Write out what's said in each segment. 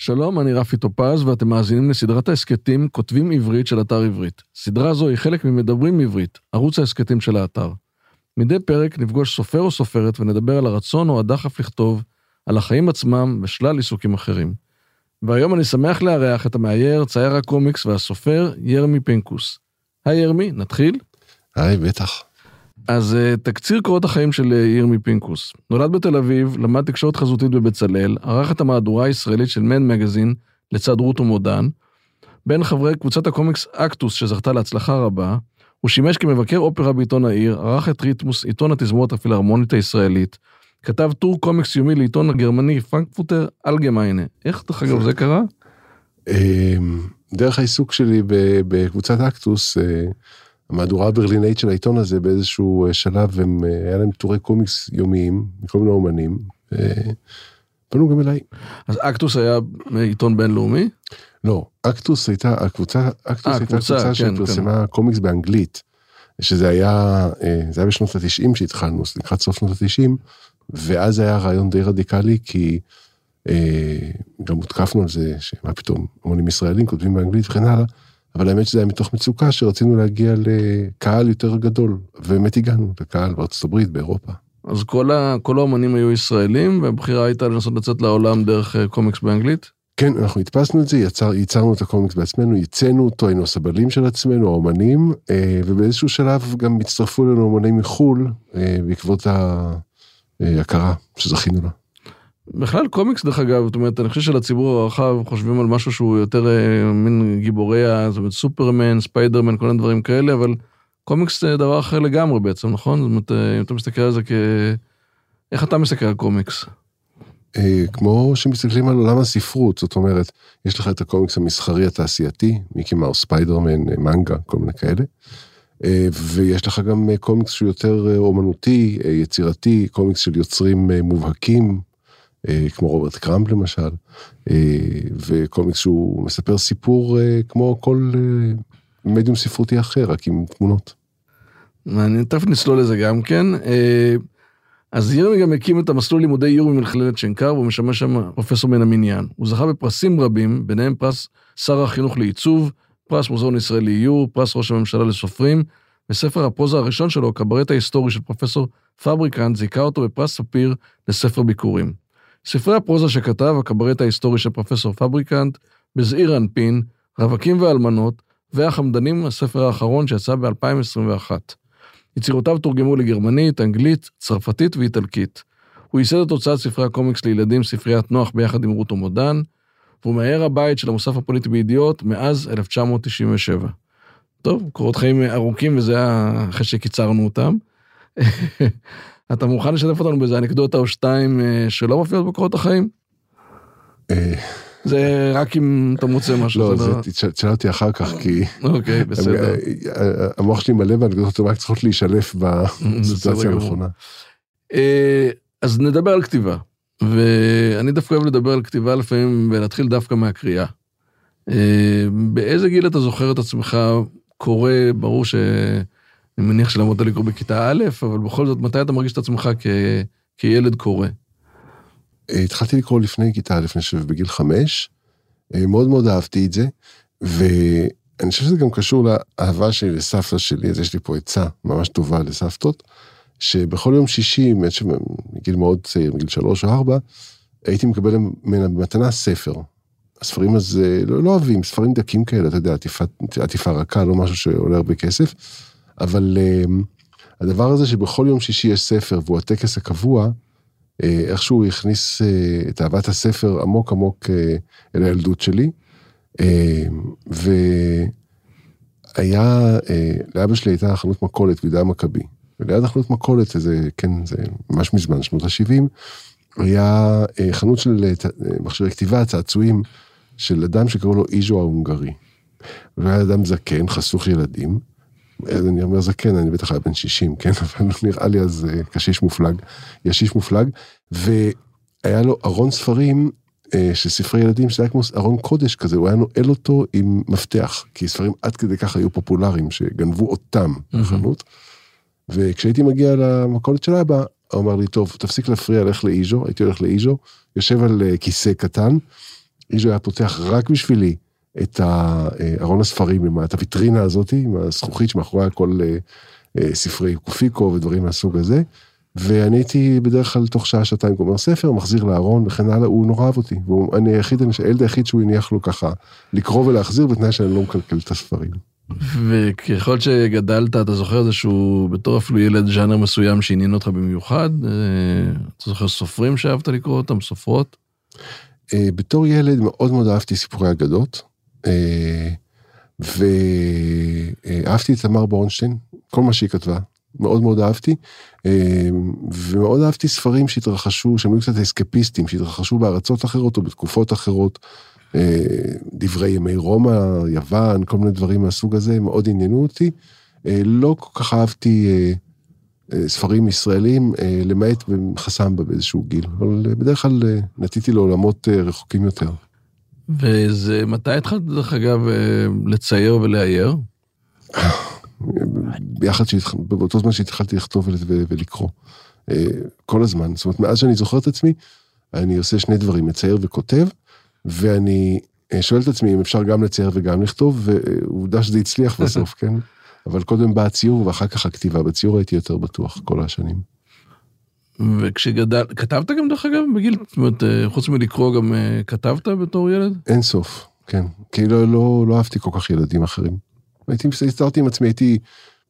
שלום, אני רפי טופז, ואתם מאזינים לסדרת ההסכתים כותבים עברית של אתר עברית. סדרה זו היא חלק ממדברים עברית, ערוץ ההסכתים של האתר. מדי פרק נפגוש סופר או סופרת ונדבר על הרצון או הדחף לכתוב, על החיים עצמם ושלל עיסוקים אחרים. והיום אני שמח לארח את המאייר, צייר הקומיקס והסופר ירמי פינקוס. היי ירמי, נתחיל? היי, בטח. אז אה, תקציר קורות החיים של אה, ירמי פינקוס. נולד בתל אביב, למד תקשורת חזותית בבצלאל, ערך את המהדורה הישראלית של MAD מגזין לצד רות ומודן. בין חברי קבוצת הקומיקס אקטוס שזכתה להצלחה רבה, הוא שימש כמבקר אופרה בעיתון העיר, ערך את ריתמוס, עיתון התזמורת הפילהרמונית הישראלית, כתב טור קומיקס יומי לעיתון הגרמני פרנקפורטר אלגמיינה. איך דרך אגב זה קרה? אמ, דרך העיסוק שלי בקבוצת אקטוס, אה, המהדורה הברלינאית של העיתון הזה באיזשהו אה, שלב, הם, אה, היה להם טורי קומיקס יומיים מכל מיני אומנים, פנו גם אליי. אז אקטוס היה עיתון בינלאומי? לא, אקטוס הייתה, הקבוצה, אקטוס אה, הייתה קבוצה כן, שפרסמה כן. קומיקס באנגלית, שזה היה, זה היה בשנות התשעים שהתחלנו, לקראת סוף שנות התשעים, ואז היה רעיון די רדיקלי, כי אה, גם הותקפנו על זה, שמה פתאום, אומנים ישראלים כותבים באנגלית וכן הלאה, אבל האמת שזה היה מתוך מצוקה שרצינו להגיע לקהל יותר גדול, ובאמת הגענו לקהל בארצות הברית, באירופה. אז כל, ה, כל האמנים היו ישראלים, והבחירה הייתה לנסות לצאת לעולם דרך אה, קומיקס באנגלית? כן, אנחנו הדפסנו את זה, יצר, ייצרנו את הקומיקס בעצמנו, ייצאנו אותו, היינו הסבלים של עצמנו, האומנים, אה, ובאיזשהו שלב גם הצטרפו לנו אומנים מחו"ל, בעקבות ההכרה שזכינו לה. בכלל קומיקס דרך אגב, זאת אומרת, אני חושב שלציבור הרחב חושבים על משהו שהוא יותר אה, מין גיבורי, זאת אומרת, סופרמן, ספיידרמן, כל מיני דברים כאלה, אבל קומיקס זה דבר אחר לגמרי בעצם, נכון? זאת אומרת, אה, אם אתה מסתכל על זה כ... איך אתה מסתכל על קומיקס? אה, כמו שמסתכלים על עולם הספרות, זאת אומרת, יש לך את הקומיקס המסחרי התעשייתי, מיקי מאוס, ספיידרמן, מנגה, כל מיני כאלה. ויש לך גם קומיקס שהוא יותר אומנותי, יצירתי, קומיקס של יוצרים מובהקים, אה, כמו רוברט קראמפ למשל, אה, וקומיקס שהוא מספר סיפור אה, כמו כל מדיום ספרותי אחר, רק עם תמונות. מעניין, תכף נצלול לזה גם כן. אז ירמי גם הקים את המסלול לימודי איור במכללת שנקר, והוא משמש שם פרופסור מן המניין. הוא זכה בפרסים רבים, ביניהם פרס שר החינוך לעיצוב, פרס מוזיאון ישראל לאיור, פרס ראש הממשלה לסופרים, וספר הפרוזה הראשון שלו, הקברט ההיסטורי של פרופסור פבריקנט, זיכה אותו בפרס ספיר לספר ביכורים. ספרי הפרוזה שכתב, הקברט ההיסטורי של פרופסור פבריקנט, בזעיר אנפין, רווקים ואלמנות, והחמדנים, הספר האחרון שיצא ב-2021. יצירותיו תורגמו לגרמנית, אנגלית, צרפתית ואיטלקית. הוא ייסד את הוצאת ספרי הקומיקס לילדים, ספריית נוח ביחד עם רות ומודן, והוא מאייר הבית של המוסף הפוליטי בידיעות מאז 1997. טוב, קורות חיים ארוכים וזה היה אחרי שקיצרנו אותם. אתה מוכן לשתף אותנו באיזה אנקדוטה או שתיים אה, שלא מופיעות בקורות החיים? אה. זה רק אם אתה מוצא משהו. לא, זה תשאל אותי אחר כך, כי... אוקיי, בסדר. אה, המוח שלי מלא באנקדוטות רק צריכות להישלף בסיטואציה הנכונה. אז נדבר על כתיבה, ואני דווקא אוהב לדבר על כתיבה לפעמים ולהתחיל דווקא מהקריאה. באיזה גיל אתה זוכר את עצמך קורא, ברור ש... אני מניח שלמדת לקרוא בכיתה א', אבל בכל זאת, מתי אתה מרגיש את עצמך כ... כילד קורא? התחלתי לקרוא לפני כיתה א', אני חושב בגיל חמש, אה, מאוד מאוד אהבתי את זה, ואני חושב שזה גם קשור לאהבה שלי לסבתא שלי, אז יש לי פה עצה ממש טובה לסבתות, שבכל יום שישי, מגיל מאוד צעיר, מגיל שלוש או ארבע, הייתי מקבל ממנה במתנה ספר. הספרים הזה לא, לא אוהבים, ספרים דקים כאלה, אתה יודע, עטיפה, עטיפה רכה, לא משהו שעולה הרבה כסף. אבל אמ, הדבר הזה שבכל יום שישי יש ספר והוא הטקס הקבוע, אה, איכשהו הכניס אה, את אהבת הספר עמוק עמוק אה, אל הילדות שלי. והיה, לאבא שלי הייתה חנות מכולת בידי המכבי. וליד החנות מכולת, איזה, כן, זה ממש מזמן, שנות ה-70, היה חנות של מכשירי כתיבה, צעצועים, של אדם שקראו לו איז'ו ההונגרי. הוא היה אדם זקן, חסוך ילדים, אני אומר זקן, אני בטח היה בן 60, כן? אבל נראה לי אז אה, קשיש מופלג, ישיש מופלג, והיה לו ארון ספרים אה, של ספרי ילדים, שזה היה כמו ארון קודש כזה, הוא היה נועל אותו עם מפתח, כי ספרים עד כדי כך היו פופולריים, שגנבו אותם בחנות. וכשהייתי מגיע למכולת של אבא, הוא אמר לי, טוב, תפסיק להפריע, לך לאיז'ו, הייתי הולך לאיז'ו, יושב על אה, כיסא קטן, איז'ו היה פותח רק בשבילי את ארון הספרים, עם את הוויטרינה הזאת, עם הזכוכית שמאחורי הכל ספרי קופיקו ודברים מהסוג הזה. ואני הייתי בדרך כלל תוך שעה, שעתיים גומר ספר, מחזיר לארון וכן הלאה, הוא נורא אהב אותי. ואני היחיד, הילד היחיד שהוא הניח לו ככה לקרוא ולהחזיר, בתנאי שאני לא מקלקל את הספרים. וככל שגדלת, אתה זוכר איזשהו, בתור אפילו ילד ז'אנר מסוים שעניין אותך במיוחד? אה, אתה זוכר סופרים שאהבת לקרוא אותם, סופרות? אה, בתור ילד מאוד מאוד אהבתי סיפורי אגדות, אה, ואהבתי את תמר בורנשטיין, כל מה שהיא כתבה, מאוד מאוד אהבתי, ומאוד אהבתי ספרים שהתרחשו, שהם היו קצת אסקפיסטים, שהתרחשו בארצות אחרות או בתקופות אחרות. דברי ימי רומא, יוון, כל מיני דברים מהסוג הזה, מאוד עניינו אותי. לא כל כך אהבתי ספרים ישראלים, למעט בחסמבה באיזשהו גיל, אבל בדרך כלל נטיתי לעולמות רחוקים יותר. וזה, מתי התחלת, דרך אגב, לצייר ולאייר? ביחד, באותו זמן שהתחלתי לכתוב ולקרוא. כל הזמן, זאת אומרת, מאז שאני זוכר את עצמי, אני עושה שני דברים, מצייר וכותב, ואני שואל את עצמי אם אפשר גם לצייר וגם לכתוב, ועובדה שזה הצליח בסוף, כן? אבל קודם בא הציור ואחר כך הכתיבה, בציור הייתי יותר בטוח כל השנים. וכשגדל, כתבת גם דרך אגב בגיל, זאת אומרת, חוץ מלקרוא גם כתבת בתור ילד? אין סוף, כן. כי לא, לא, לא אהבתי כל כך ילדים אחרים. הייתי, הסתרתי עם עצמי, הייתי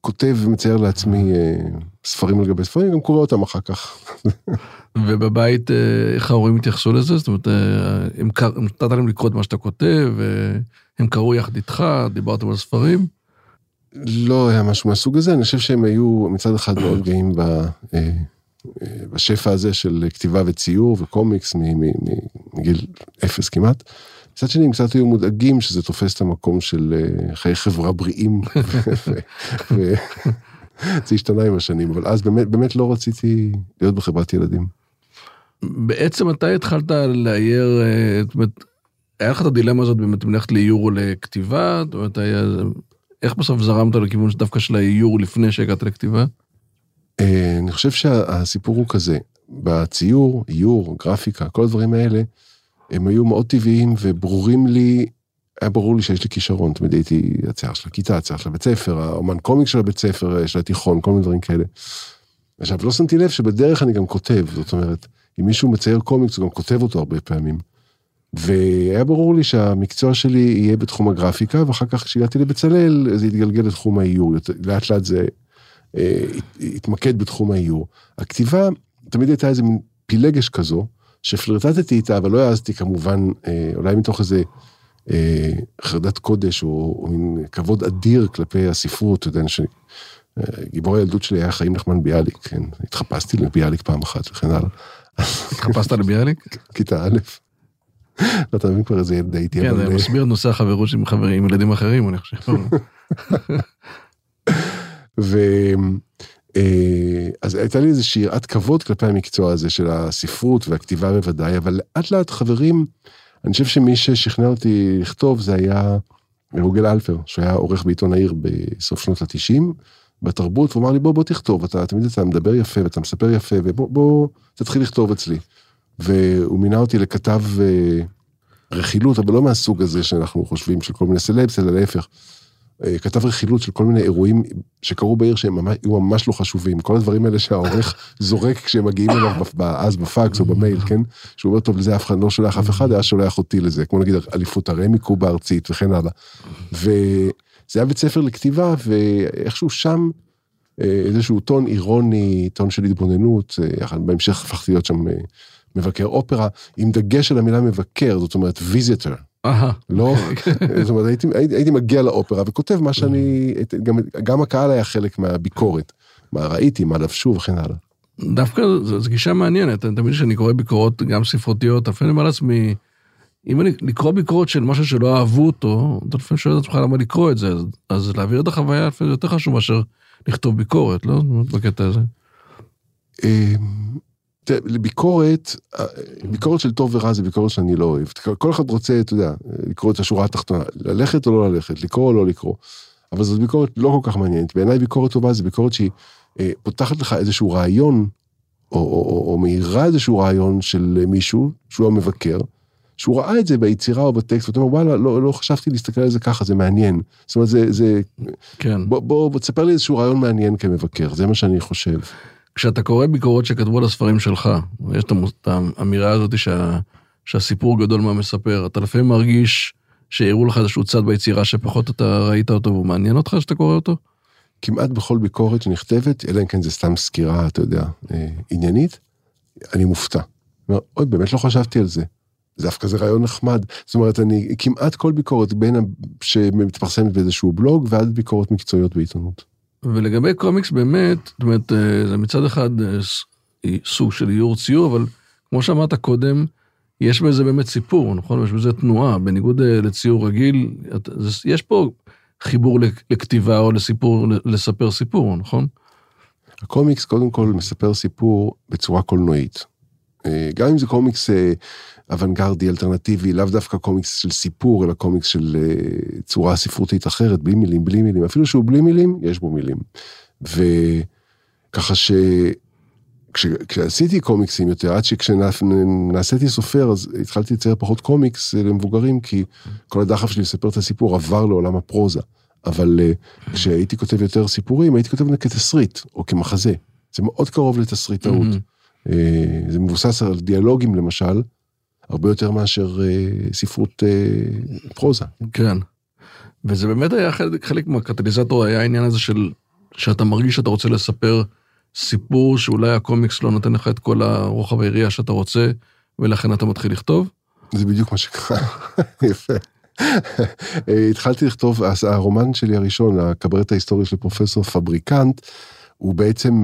כותב ומצייר לעצמי ספרים על גבי ספרים, גם קורא אותם אחר כך. ובבית, איך ההורים התייחסו לזה? זאת אומרת, הם נתת להם לקרוא את מה שאתה כותב, הם קראו יחד איתך, דיברתם על ספרים? לא היה משהו מהסוג הזה, אני חושב שהם היו מצד אחד מאוד גאים בשפע הזה של כתיבה וציור וקומיקס מגיל אפס כמעט. מצד שני, הם קצת היו מודאגים שזה תופס את המקום של חיי חברה בריאים. זה השתנה עם השנים, אבל אז באמת, באמת לא רציתי להיות בחברת ילדים. בעצם מתי התחלת לאייר, זאת אומרת, היה לך את הדילמה הזאת באמת אם ללכת לאיור או לכתיבה? זאת אומרת, היה, איך בסוף זרמת לכיוון דווקא של האיור לפני שהגעת לכתיבה? אני חושב שהסיפור הוא כזה, בציור, איור, גרפיקה, כל הדברים האלה, הם היו מאוד טבעיים וברורים לי, היה ברור לי שיש לי כישרון, תמיד הייתי הצייר של הכיתה, הצייר של הבית ספר, האומן קומיק של הבית ספר, של התיכון, כל מיני דברים כאלה. עכשיו, לא שמתי לב שבדרך אני גם כותב, זאת אומרת, אם מישהו מצייר קומיקס, הוא גם כותב אותו הרבה פעמים. והיה ברור לי שהמקצוע שלי יהיה בתחום הגרפיקה, ואחר כך כשהגעתי לבצלאל, זה התגלגל לתחום האיור, לאט לאט זה אה, התמקד בתחום האיור. הכתיבה, תמיד הייתה איזה מין פילגש כזו, שפלרטטתי איתה, אבל לא העזתי כמובן, אה, אולי מתוך איזה אה, חרדת קודש, או, או מין כבוד אדיר כלפי הספרות, אתה יודע, גיבור הילדות שלי היה חיים נחמן ביאליק, כן, התחפשתי לביאליק פעם אחת וכן הלאה. התחפשת לביאליק? כיתה א'. לא, אתה מבין כבר איזה ילד הייתי, כן, זה מסביר נושא החברות עם חברים, עם ילדים אחרים, אני חושב. ו... אז הייתה לי איזושהי יראת כבוד כלפי המקצוע הזה של הספרות והכתיבה בוודאי, אבל לאט לאט חברים, אני חושב שמי ששכנע אותי לכתוב זה היה רוגל אלפר, שהיה עורך בעיתון העיר בסוף שנות התשעים, בתרבות, והוא אמר לי בוא בוא תכתוב, אתה תמיד אתה מדבר יפה ואתה מספר יפה, ובוא בוא תתחיל לכתוב אצלי. והוא מינה אותי לכתב רכילות, אבל לא מהסוג הזה שאנחנו חושבים של כל מיני סלבס, אלא להפך. כתב רכילות של כל מיני אירועים שקרו בעיר שהם ממש, היו ממש לא חשובים. כל הדברים האלה שהעורך זורק כשהם מגיעים אליו אז בפקס או במייל, כן? שהוא אומר, טוב, לזה אף אחד לא שולח אף אחד, היה שולח אותי לזה, כמו נגיד אליפות הרמי קובה ארצית וכן הלאה. וזה היה בית ספר לכתיבה, ואיכשהו שם איזשהו טון אירוני, טון של התבוננות, בהמשך הפכתי להיות שם מבקר אופרה, עם דגש על המילה מבקר, זאת אומרת ויזיטר. לא, זאת אומרת, הייתי, הייתי מגיע לאופרה וכותב מה שאני, גם, גם הקהל היה חלק מהביקורת, מה ראיתי, מה לבשו וכן הלאה. דווקא זו גישה מעניינת, תמיד כשאני קורא ביקורות, גם ספרותיות, אפילו אני אומר לעצמי, אם אני, לקרוא ביקורת של משהו שלא אהבו אותו, אתה לפעמים שואל את עצמך למה לקרוא את זה, אז, אז להעביר את החוויה לפעמים יותר חשוב מאשר לכתוב ביקורת, לא? בקטע הזה. לביקורת, ביקורת של טוב ורע זה ביקורת שאני לא אוהב. כל אחד רוצה, אתה יודע, לקרוא את השורה התחתונה, ללכת או לא ללכת, לקרוא או לא לקרוא. אבל זאת ביקורת לא כל כך מעניינת. בעיניי ביקורת טובה זה ביקורת שהיא אה, פותחת לך איזשהו רעיון, או, או, או, או מאירה איזשהו רעיון של מישהו, שהוא המבקר, שהוא ראה את זה ביצירה או בטקסט, ואתה אומר, וואלה, לא, לא חשבתי להסתכל על זה ככה, זה מעניין. זאת אומרת, זה, זה... כן. בוא, בוא, בוא תספר לי איזשהו רעיון מעניין כמבקר, זה מה שאני חושב. כשאתה קורא ביקורות שכתבו על הספרים שלך, יש את האמירה הזאת שה, שהסיפור גדול מהמספר, אתה לפעמים מרגיש שהראו לך איזשהו צד ביצירה שפחות אתה ראית אותו והוא מעניין אותך שאתה קורא אותו? כמעט בכל ביקורת שנכתבת, אלא אם כן זה סתם סקירה, אתה יודע, אה, עניינית, אני מופתע. אומר, אוי, באמת לא חשבתי על זה. זה דווקא זה רעיון נחמד. זאת אומרת, אני כמעט כל ביקורת, בין שמתפרסמת באיזשהו בלוג ועד ביקורות מקצועיות בעיתונות. ולגבי קומיקס באמת, זאת אומרת, אה, זה מצד אחד אה, סוג של איור ציור, אבל כמו שאמרת קודם, יש בזה באמת סיפור, נכון? יש בזה תנועה, בניגוד אה, לציור רגיל, יש פה חיבור לכ- לכתיבה או לסיפור, לספר סיפור, נכון? הקומיקס קודם כל מספר סיפור בצורה קולנועית. אה, גם אם זה קומיקס אה, אוונגרדי, אלטרנטיבי, לאו דווקא קומיקס של סיפור, אלא קומיקס של אה, צורה ספרותית אחרת, בלי מילים, בלי מילים, אפילו שהוא בלי מילים, יש בו מילים. וככה ש... כש, כשעשיתי קומיקסים יותר, עד שכשנעשיתי סופר, אז התחלתי לצייר פחות קומיקס למבוגרים, כי כל הדחף שלי לספר את הסיפור עבר לעולם הפרוזה. אבל כשהייתי כותב יותר סיפורים, הייתי כותב כתסריט, או כמחזה. זה מאוד קרוב לתסריטאות. מהמם. אה, זה מבוסס על דיאלוגים למשל, הרבה יותר מאשר אה, ספרות אה, פרוזה. כן. וזה באמת היה חלק, חלק מהקטליזטור, היה העניין הזה של, שאתה מרגיש שאתה רוצה לספר סיפור שאולי הקומיקס לא נותן לך את כל הרוחב היריעה שאתה רוצה, ולכן אתה מתחיל לכתוב. זה בדיוק מה שקרה, יפה. התחלתי לכתוב, הרומן שלי הראשון, הקברט ההיסטורי של פרופסור פבריקנט, הוא בעצם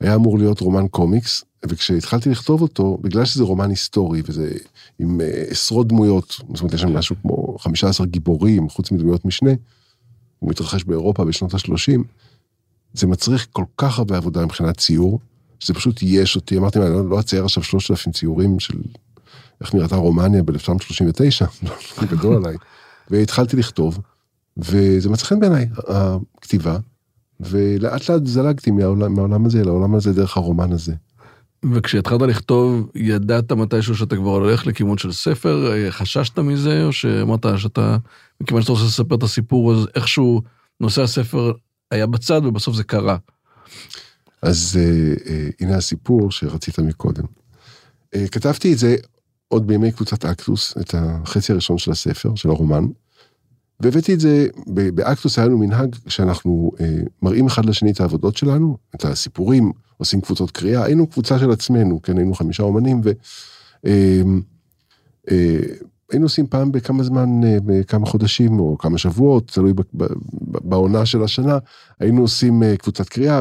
היה אמור להיות רומן קומיקס, וכשהתחלתי לכתוב אותו, בגלל שזה רומן היסטורי, וזה עם אה, עשרות דמויות, זאת אומרת, יש שם משהו כמו 15 גיבורים, חוץ מדמויות משנה, הוא מתרחש באירופה בשנות ה-30, זה מצריך כל כך הרבה עבודה מבחינת ציור, שזה פשוט יש אותי, אמרתי, "מה, אני לא, לא אצייר עכשיו 3,000 ציורים של איך נראתה רומניה ב-1939, זה גדול עליי. והתחלתי לכתוב, וזה מצא חן בעיניי, הכתיבה, ולאט לאט זלגתי מהעולם, מהעולם הזה לעולם הזה דרך הרומן הזה. וכשהתחלת לכתוב, ידעת מתישהו שאתה כבר הולך לכיוון של ספר, אה, חששת מזה, או שאמרת שאתה, מכיוון שאתה רוצה לספר את הסיפור, אז איכשהו נושא הספר היה בצד ובסוף זה קרה. אז אה, אה, הנה הסיפור שרצית מקודם. אה, כתבתי את זה עוד בימי קבוצת אקטוס, את החצי הראשון של הספר, של הרומן, והבאתי את זה, באקטוס היה לנו מנהג שאנחנו אה, מראים אחד לשני את העבודות שלנו, את הסיפורים, עושים קבוצות קריאה, היינו קבוצה של עצמנו, כן, היינו חמישה אומנים, ו... אה, אה, עושים פעם בכמה זמן, אה, בכמה חודשים או כמה שבועות, תלוי בעונה של השנה, היינו עושים אה, קבוצת קריאה,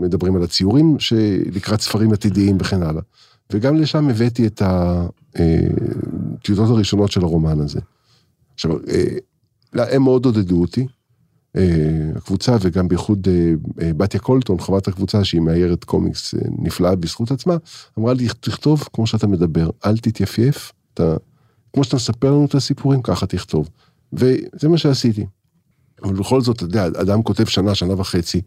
מדברים על הציורים שלקראת ספרים עתידיים וכן הלאה. וגם לשם הבאתי את הטיוטות הראשונות של הרומן הזה. עכשיו, הם מאוד עודדו אותי, הקבוצה, וגם בייחוד אה, אה, בתיה קולטון, חברת הקבוצה, שהיא מאיירת קומיקס אה, נפלאה בזכות עצמה, אמרה לי, תכתוב כמו שאתה מדבר, אל תתייפייף, אתה, כמו שאתה מספר לנו את הסיפורים, ככה תכתוב. וזה מה שעשיתי. אבל בכל זאת, אתה יודע, אדם כותב שנה, שנה וחצי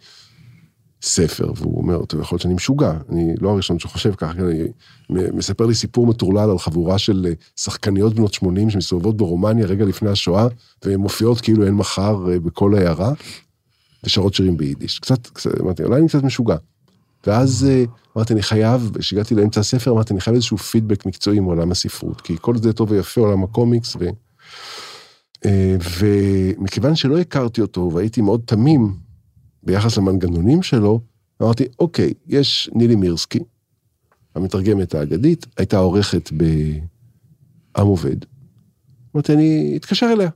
ספר, והוא אומר, טוב, יכול להיות שאני משוגע, אני לא הראשון שחושב ככה, כן, אני מספר לי סיפור מטורלל על חבורה של אה, שחקניות בנות 80 שמסתובבות ברומניה רגע לפני השואה, והן מופיעות כאילו אין מחר אה, בכל העיירה, ושרות שירים ביידיש. קצת, קצת, אמרתי, אולי אני קצת משוגע. ואז אה, אמרתי, אני חייב, כשהגעתי לאמצע הספר, אמרתי, אני חייב איזשהו פידבק מקצועי מעולם הספרות, כי כל זה טוב ויפה, עולם הקומיקס, ו... ומכיוון שלא הכרתי אותו, והייתי מאוד תמים ביחס למנגנונים שלו, אמרתי, אוקיי, יש נילי מירסקי, המתרגמת האגדית, הייתה עורכת בעם עובד. אמרתי, אני אתקשר אליה,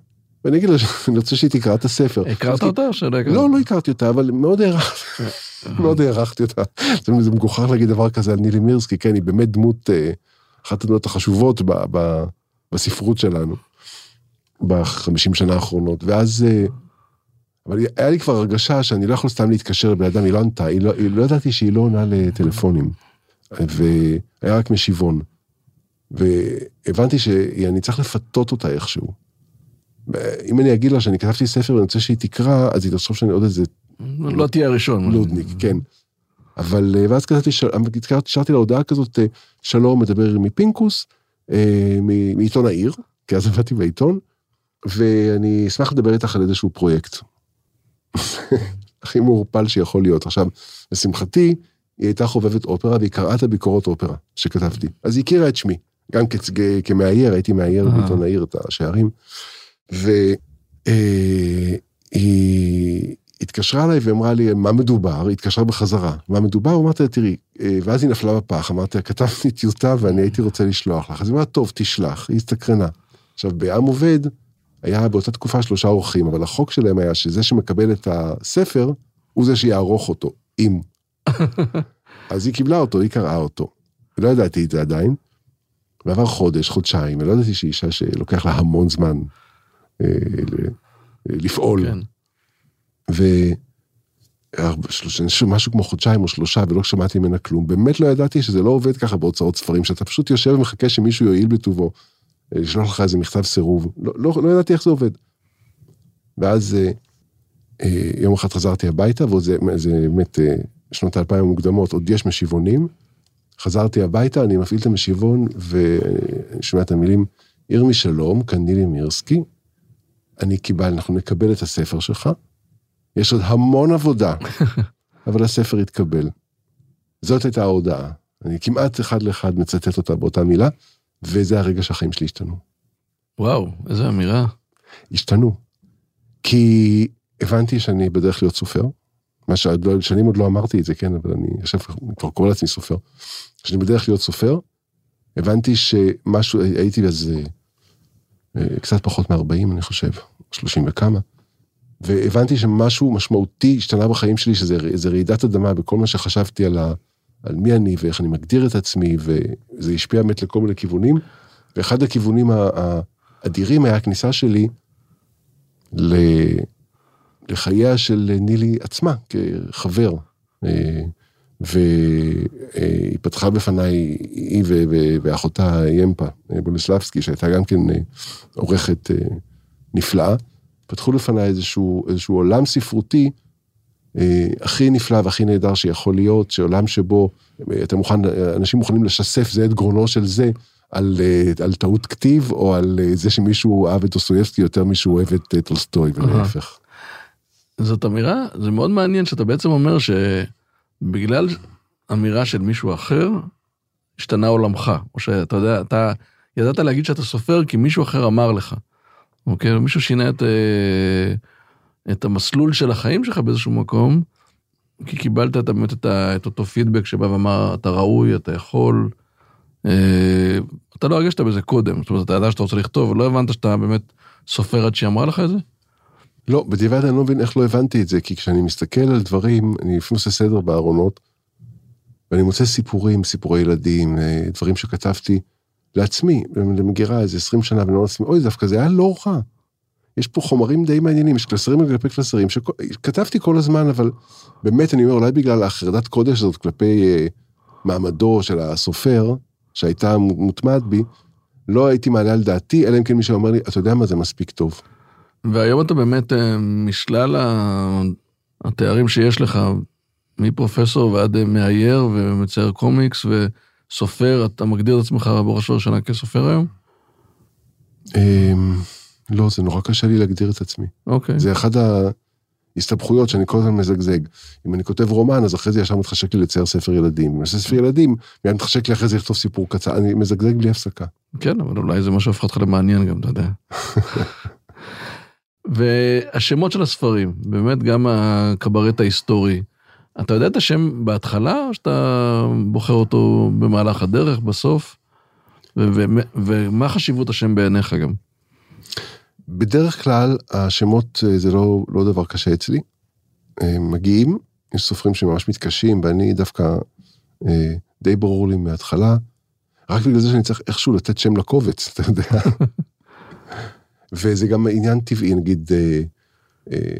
ואני אגיד לה שאני רוצה שהיא תקרא את הספר. הכרת אותה או שלא הכרת? לא, לא הכרתי אותה, אבל מאוד הערכתי, מאוד הערכתי אותה. זה מגוחך להגיד דבר כזה על נילי מירסקי, כן, היא באמת דמות, אה, אחת הדמות החשובות בספרות שלנו, בחמישים שנה האחרונות. ואז, אה, אבל היה לי כבר הרגשה שאני לא יכול סתם להתקשר לבן אדם, היא לא ענתה, היא לא, היא לא ידעתי שהיא לא עונה לטלפונים. והיה רק משיבון. והבנתי שאני צריך לפתות אותה איכשהו. אם אני אגיד לה שאני כתבתי ספר ואני רוצה שהיא תקרא, אז היא תחשוב שאני עוד איזה לא תהיה הראשון. נודניק, כן. אבל אה, ואז כתבתי, התקשרתי לה הודעה כזאת, אה, שלום, מדבר מפינקוס, אה, מעיתון העיר, כי אז עבדתי בעיתון, ואני אשמח לדבר איתך על איזשהו פרויקט. הכי מעורפל שיכול להיות. עכשיו, לשמחתי, היא הייתה חובבת אופרה והיא קראה את הביקורות אופרה שכתבתי. אז היא הכירה את שמי, גם כצג- כמאייר, הייתי מאייר אה. בעיתון העיר את השערים. והיא התקשרה אליי ואמרה לי, מה מדובר? היא התקשרה בחזרה, מה מדובר? אמרתי לה, תראי, אה, ואז היא נפלה בפח, אמרתי לה, כתבתי טיוטה ואני הייתי רוצה לשלוח לך. אז היא אמרה, טוב, תשלח, היא הסתקרנה. עכשיו, בעם עובד, היה באותה תקופה שלושה אורחים, אבל החוק שלהם היה שזה שמקבל את הספר, הוא זה שיערוך אותו, אם. אז היא קיבלה אותו, היא קראה אותו. לא ידעתי את זה עדיין. ועבר חודש, חודשיים, ולא ידעתי שהיא אישה שלוקח לה המון זמן אה, ל- לפעול. כן. ו... משהו כמו חודשיים או שלושה ולא שמעתי ממנה כלום. באמת לא ידעתי שזה לא עובד ככה בהוצאות ספרים, שאתה פשוט יושב ומחכה שמישהו יועיל בטובו, אה, לשלוח לך איזה מכתב סירוב. לא, לא, לא ידעתי איך זה עובד. ואז אה, אה, יום אחד חזרתי הביתה, וזה זה באמת אה, שנות האלפיים המוקדמות, עוד יש משיבונים. חזרתי הביתה, אני מפעיל את המשיבון, ואני שומע את המילים, עיר משלום, כאן נילי מירסקי, אני קיבל, אנחנו נקבל את הספר שלך, יש עוד המון עבודה, אבל הספר יתקבל. זאת הייתה ההודעה. אני כמעט אחד לאחד מצטט אותה באותה מילה, וזה הרגע שהחיים שלי השתנו. וואו, איזה אמירה. השתנו. כי הבנתי שאני בדרך להיות סופר, מה שעוד לא, עוד לא אמרתי את זה, כן, אבל אני עכשיו כבר קורא לעצמי סופר. שאני בדרך להיות סופר, הבנתי שמשהו, הייתי אז אה, קצת פחות מ-40, אני חושב, 30 וכמה, והבנתי שמשהו משמעותי השתנה בחיים שלי, שזה רעידת אדמה בכל מה שחשבתי על, ה, על מי אני ואיך אני מגדיר את עצמי, וזה השפיע באמת לכל מיני כיוונים, ואחד הכיוונים האדירים היה הכניסה שלי לחייה של נילי עצמה כחבר. אה, והיא פתחה בפניי, היא ואחותה ימפה בולסלבסקי, שהייתה גם כן אה, עורכת אה, נפלאה, פתחו לפניי איזשהו, איזשהו עולם ספרותי הכי נפלא והכי נהדר שיכול להיות, שעולם שבו אה, אתה מוכן, אנשים מוכנים לשסף זה את גרונו של זה על, אה, על טעות כתיב, או על אה, זה שמישהו אהב את דוסטויבסקי יותר משהוא אוהב את אה, טולסטוי, ולהפך. זאת אמירה, זה מאוד מעניין שאתה בעצם אומר שבגלל אמירה של מישהו אחר, השתנה עולמך. או שאתה יודע, אתה ידעת להגיד שאתה סופר כי מישהו אחר אמר לך. אוקיי? מישהו שינה את, אה, את המסלול של החיים שלך באיזשהו מקום, כי קיבלת את, באמת את, את אותו פידבק שבא ואמר, אתה ראוי, אתה יכול. אה, אתה לא הרגשת בזה קודם, זאת אומרת, אתה ידעת שאתה רוצה לכתוב, ולא הבנת שאתה באמת סופר עד שהיא אמרה לך את זה? לא, בדיעבד אני לא מבין איך לא הבנתי את זה, כי כשאני מסתכל על דברים, אני לפעמים עושה סדר בארונות, ואני מוצא סיפורים, סיפורי ילדים, אה, דברים שכתבתי לעצמי, למגירה איזה 20 שנה, ואני אומר לעצמי, אוי, דווקא זה היה לא רע. יש פה חומרים די מעניינים, יש קלסרים גבי קלסרים, שכתבתי כל הזמן, אבל באמת, אני אומר, אולי בגלל החרדת קודש הזאת כלפי אה, מעמדו של הסופר, שהייתה מוטמעת בי, לא הייתי מעלה על דעתי, אלא אם כן מישהו אומר לי, אתה יודע מה, זה מספיק טוב. והיום אתה באמת, אה, משלל התארים שיש לך, מפרופסור ועד אה, מאייר ומצייר קומיקס וסופר, אתה מגדיר את עצמך בראש ובראשונה כסופר היום? לא, זה נורא קשה לי להגדיר את עצמי. אוקיי. זה אחד ההסתבכויות שאני כל הזמן מזגזג. אם אני כותב רומן, אז אחרי זה ישר מתחשק לי לצייר ספר ילדים. אם אני עושה ספר ילדים, מיד מתחשק לי אחרי זה לכתוב סיפור קצר. אני מזגזג בלי הפסקה. כן, אבל אולי זה מה שהופך אותך למעניין גם, אתה יודע. והשמות של הספרים, באמת גם הקברט ההיסטורי, אתה יודע את השם בהתחלה, או שאתה בוחר אותו במהלך הדרך, בסוף? ומה חשיבות השם בעיניך גם? בדרך כלל, השמות אה, זה לא, לא דבר קשה אצלי. הם מגיעים, יש סופרים שממש מתקשים, ואני דווקא, אה, די ברור לי מההתחלה, רק בגלל זה שאני צריך איכשהו לתת שם לקובץ, אתה יודע. וזה גם עניין טבעי, נגיד, אה, אה,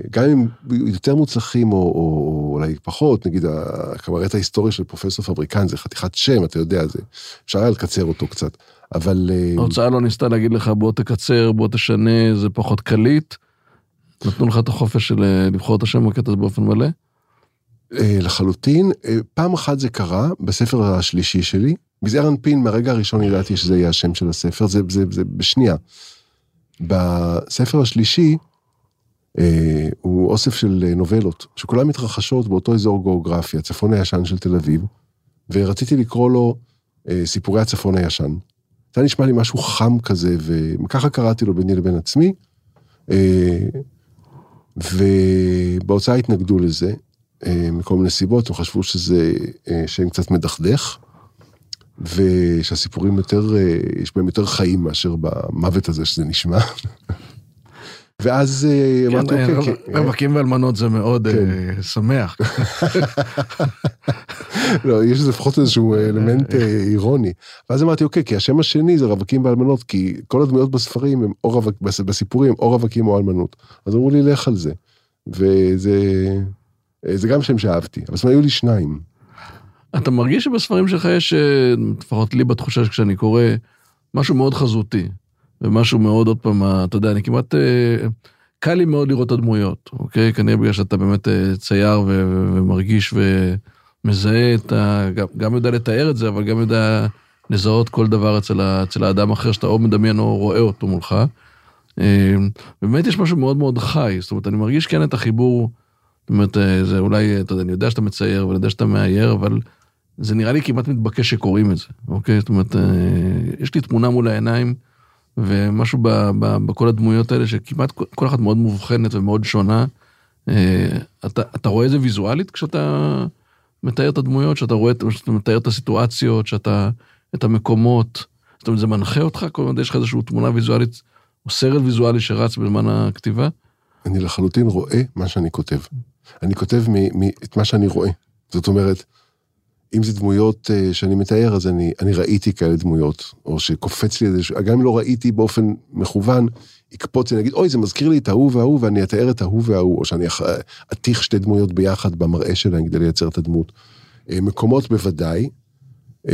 גם אם יותר מוצלחים או, או, או אולי פחות, נגיד הקברט ההיסטורי של פרופסור פבריקן זה חתיכת שם, אתה יודע, זה, אפשר היה לקצר אותו קצת, אבל... אה, ההוצאה לא ניסתה להגיד לך בוא תקצר, בוא תשנה, זה פחות קליט. נתנו לך את החופש של אה, לבחור את השם בקטע הזה באופן מלא? אה, לחלוטין. פעם אחת זה קרה בספר השלישי שלי, מזער אנפין, מהרגע הראשון ידעתי שזה יהיה השם של הספר, זה, זה, זה בשנייה. בספר השלישי, הוא אוסף של נובלות, שכולן מתרחשות באותו אזור גיאוגרפי, הצפון הישן של תל אביב, ורציתי לקרוא לו אה, סיפורי הצפון הישן. זה נשמע לי משהו חם כזה, וככה קראתי לו ביני לבין עצמי. אה, ובהוצאה התנגדו לזה, אה, מכל מיני סיבות, הם חשבו שזה אה, שם קצת מדכדך, ושהסיפורים יותר, אה, יש בהם יותר חיים מאשר במוות הזה שזה נשמע. ואז כן, אמרתי, אוקיי, כן. רווקים ואלמנות זה מאוד כן. שמח. לא, יש לזה לפחות איזשהו אלמנט אירוני. ואז אמרתי, אוקיי, כי השם השני זה רווקים ואלמנות, כי כל הדמויות בספרים הם או רווק, בסיפורים, או רווקים או אלמנות. אז אמרו לי, לך על זה. וזה זה גם שם שאהבתי, אבל זאת אומרת, היו לי שניים. אתה מרגיש שבספרים שלך יש, אה, לפחות לי בתחושה שכשאני קורא, משהו מאוד חזותי, ומשהו מאוד, עוד פעם, אתה יודע, אני כמעט, אה, קל לי מאוד לראות את הדמויות, אוקיי? כנראה בגלל שאתה באמת אה, צייר ומרגיש ומזהה את ה... גם, יודע לתאר את זה, אבל גם יודע לזהות כל דבר אצל, ה, אצל האדם אחר שאתה או מדמיין או רואה אותו מולך. באמת יש משהו מאוד מאוד חי, זאת אומרת, אני מרגיש כן את החיבור. זאת אומרת, אה, זה אולי, אתה יודע, אני יודע שאתה מצייר ואני יודע שאתה מאייר, אבל זה נראה לי כמעט מתבקש שקוראים את זה, אוקיי? זאת אומרת, אה, יש לי תמונה מול העיניים, ומשהו ב, ב, בכל הדמויות האלה, שכמעט כל אחת מאוד מובחנת ומאוד שונה. אה, אתה, אתה רואה את זה ויזואלית כשאתה מתאר את הדמויות, שאתה רואה, שאתה מתאר את הסיטואציות, שאתה, את המקומות, זאת אומרת, זה מנחה אותך, כל הזמן יש לך איזושהי תמונה ויזואלית, או סרט ויזואלי שרץ בזמן הכתיבה? אני לחלוטין רואה מה שאני כותב. אני כותב מ, מ, את מה שאני רואה. זאת אומרת, אם זה דמויות uh, שאני מתאר, אז אני, אני ראיתי כאלה דמויות, או שקופץ לי איזה, גם אם לא ראיתי באופן מכוון, יקפוץ אני אגיד, אוי, זה מזכיר לי את ההוא וההוא, ואני אתאר את ההוא וההוא, או שאני אתיך שתי דמויות ביחד במראה שלהם כדי לייצר את הדמות. Uh, מקומות בוודאי. Uh,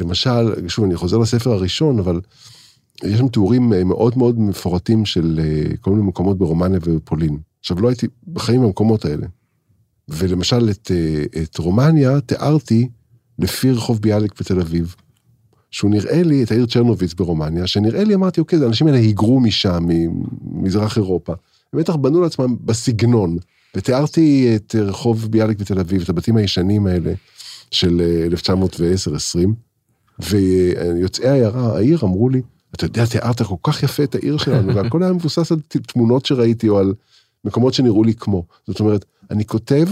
למשל, שוב, אני חוזר לספר הראשון, אבל יש שם תיאורים מאוד מאוד מפורטים של כל מיני מקומות ברומניה ובפולין. עכשיו, לא הייתי בחיים במקומות האלה. ולמשל, את, אה, את רומניה תיארתי לפי רחוב ביאליק בתל אביב, שהוא נראה לי, את העיר צ'רנוביץ ברומניה, שנראה לי, אמרתי, אוקיי, האנשים האלה היגרו משם, ממזרח אירופה. הם בטח בנו לעצמם בסגנון. ותיארתי את רחוב ביאליק בתל אביב, את הבתים הישנים האלה של 1910-20, אה, ויוצאי העיירה, העיר אמרו לי, אתה יודע, תיארת כל כך יפה את העיר שלנו, והכל היה מבוסס על תמונות שראיתי, או על מקומות שנראו לי כמו. זאת אומרת, אני כותב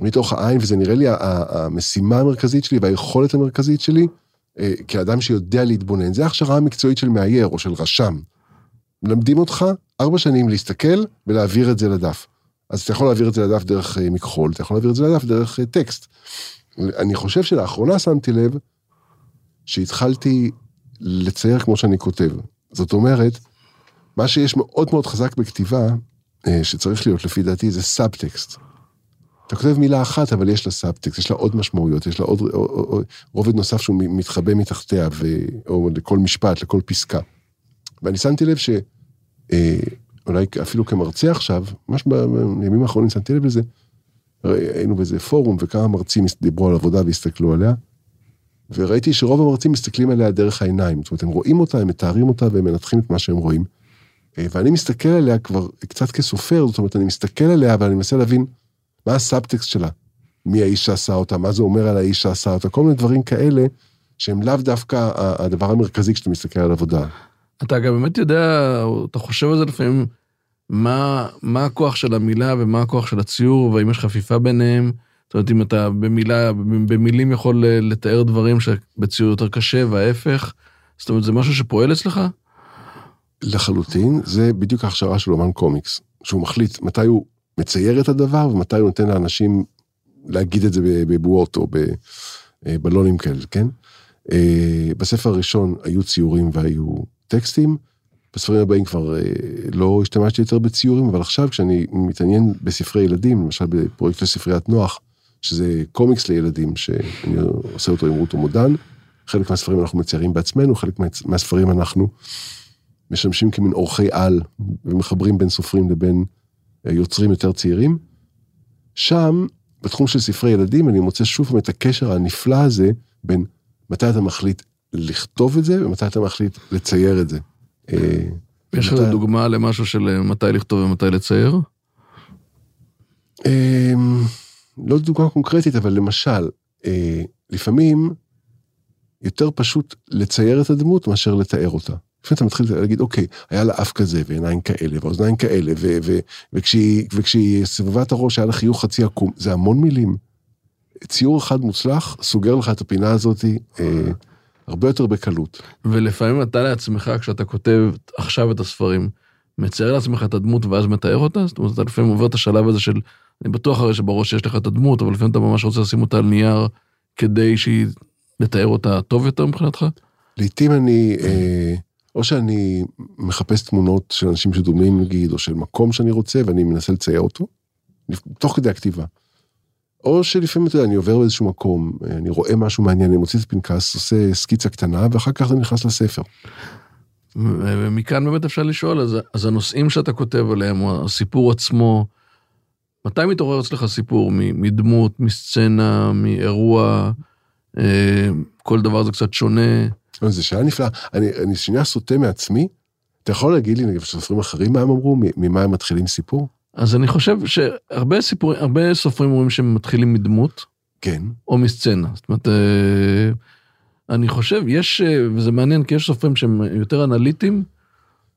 מתוך העין, וזה נראה לי המשימה המרכזית שלי והיכולת המרכזית שלי, אה, כאדם שיודע להתבונן. זה ההכשרה המקצועית של מאייר או של רשם. מלמדים אותך ארבע שנים להסתכל ולהעביר את זה לדף. אז אתה יכול להעביר את זה לדף דרך אה, מכחול, אתה יכול להעביר את זה לדף דרך אה, טקסט. אני חושב שלאחרונה שמתי לב שהתחלתי לצייר כמו שאני כותב. זאת אומרת, מה שיש מאוד מאוד חזק בכתיבה, שצריך להיות לפי דעתי זה סאבטקסט. אתה כותב מילה אחת, אבל יש לה סאבטקסט, יש לה עוד משמעויות, יש לה עוד רובד נוסף שהוא מתחבא מתחתיה, ו, או לכל משפט, לכל פסקה. ואני שמתי לב שאולי אה, אפילו כמרצה עכשיו, ממש בימים האחרונים שמתי לב לזה, היינו באיזה פורום וכמה מרצים דיברו על עבודה והסתכלו עליה, וראיתי שרוב המרצים מסתכלים עליה דרך העיניים, זאת אומרת, הם רואים אותה, הם מתארים אותה והם מנתחים את מה שהם רואים. אה, ואני מסתכל עליה כבר קצת כסופר, זאת אומרת, אני מסתכל עליה ואני מנסה להבין מה הסאבטקסט שלה. מי האיש שעשה אותה, מה זה אומר על האיש שעשה אותה, כל מיני דברים כאלה, שהם לאו דווקא הדבר המרכזי כשאתה מסתכל על עבודה. אתה גם באמת יודע, אתה חושב על זה לפעמים, מה, מה הכוח של המילה ומה הכוח של הציור, והאם יש חפיפה ביניהם. זאת אומרת, אם אתה במילה, במילים יכול לתאר דברים שבציור יותר קשה, וההפך, זאת אומרת, זה משהו שפועל אצלך? לחלוטין, זה בדיוק ההכשרה של אומן קומיקס, שהוא מחליט מתי הוא מצייר את הדבר ומתי הוא נותן לאנשים להגיד את זה בבועות או בבלונים כאלה, כן? אה, בספר הראשון היו ציורים והיו טקסטים, בספרים הבאים כבר אה, לא השתמשתי יותר בציורים, אבל עכשיו כשאני מתעניין בספרי ילדים, למשל בפרויקט לספריית נוח, שזה קומיקס לילדים שאני עושה אותו עם רוטו מודן, חלק מהספרים אנחנו מציירים בעצמנו, חלק מהספרים אנחנו משמשים כמין אורחי על ומחברים בין סופרים לבין אה, יוצרים יותר צעירים. שם, בתחום של ספרי ילדים, אני מוצא שוב את הקשר הנפלא הזה בין מתי אתה מחליט לכתוב את זה, ומתי אתה מחליט לצייר את זה. אה, יש לך מתי- דוגמה למשהו של אה, מתי לכתוב ומתי לצייר? אה, לא דוגמה קונקרטית, אבל למשל, לפעמים יותר פשוט לצייר את הדמות מאשר לתאר אותה. לפעמים אתה מתחיל להגיד, אוקיי, היה לה אף כזה, ועיניים כאלה, ואוזניים כאלה, ו- ו- וכשהיא, וכשהיא סבבה את הראש, היה לה חיוך חצי עקום. זה המון מילים. ציור אחד מוצלח, סוגר לך את הפינה הזאת אה, הרבה יותר בקלות. ולפעמים אתה לעצמך, כשאתה כותב עכשיו את הספרים, מצייר לעצמך את הדמות ואז מתאר אותה? זאת אומרת, אתה לפעמים עובר את השלב הזה של, אני בטוח הרי שבראש יש לך את הדמות, אבל לפעמים אתה ממש רוצה לשים אותה על נייר כדי שהיא, לתאר אותה טוב יותר מבחינתך? לעתים אני, אה, או שאני מחפש תמונות של אנשים שדומים נגיד, או של מקום שאני רוצה, ואני מנסה לצייר אותו, תוך כדי הכתיבה. או שלפעמים, אתה יודע, אני עובר באיזשהו מקום, אני רואה משהו מעניין, אני מוציא את הפנקס, עושה סקיצה קטנה, ואחר כך זה נכנס לספר. ומכאן באמת אפשר לשאול, אז, אז הנושאים שאתה כותב עליהם, או הסיפור עצמו, מתי מתעורר אצלך סיפור? מדמות, מסצנה, מאירוע, אה, כל דבר זה קצת שונה. אבל זו שאלה נפלאה. אני, אני שנייה סוטה מעצמי, אתה יכול להגיד לי, נגיד, סופרים אחרים, מה הם אמרו, ממה הם מתחילים סיפור? אז אני חושב שהרבה סיפורים, הרבה סופרים אומרים שהם מתחילים מדמות כן. או מסצנה. זאת אומרת, אה, אני חושב, יש, אה, וזה מעניין, כי יש סופרים שהם יותר אנליטיים,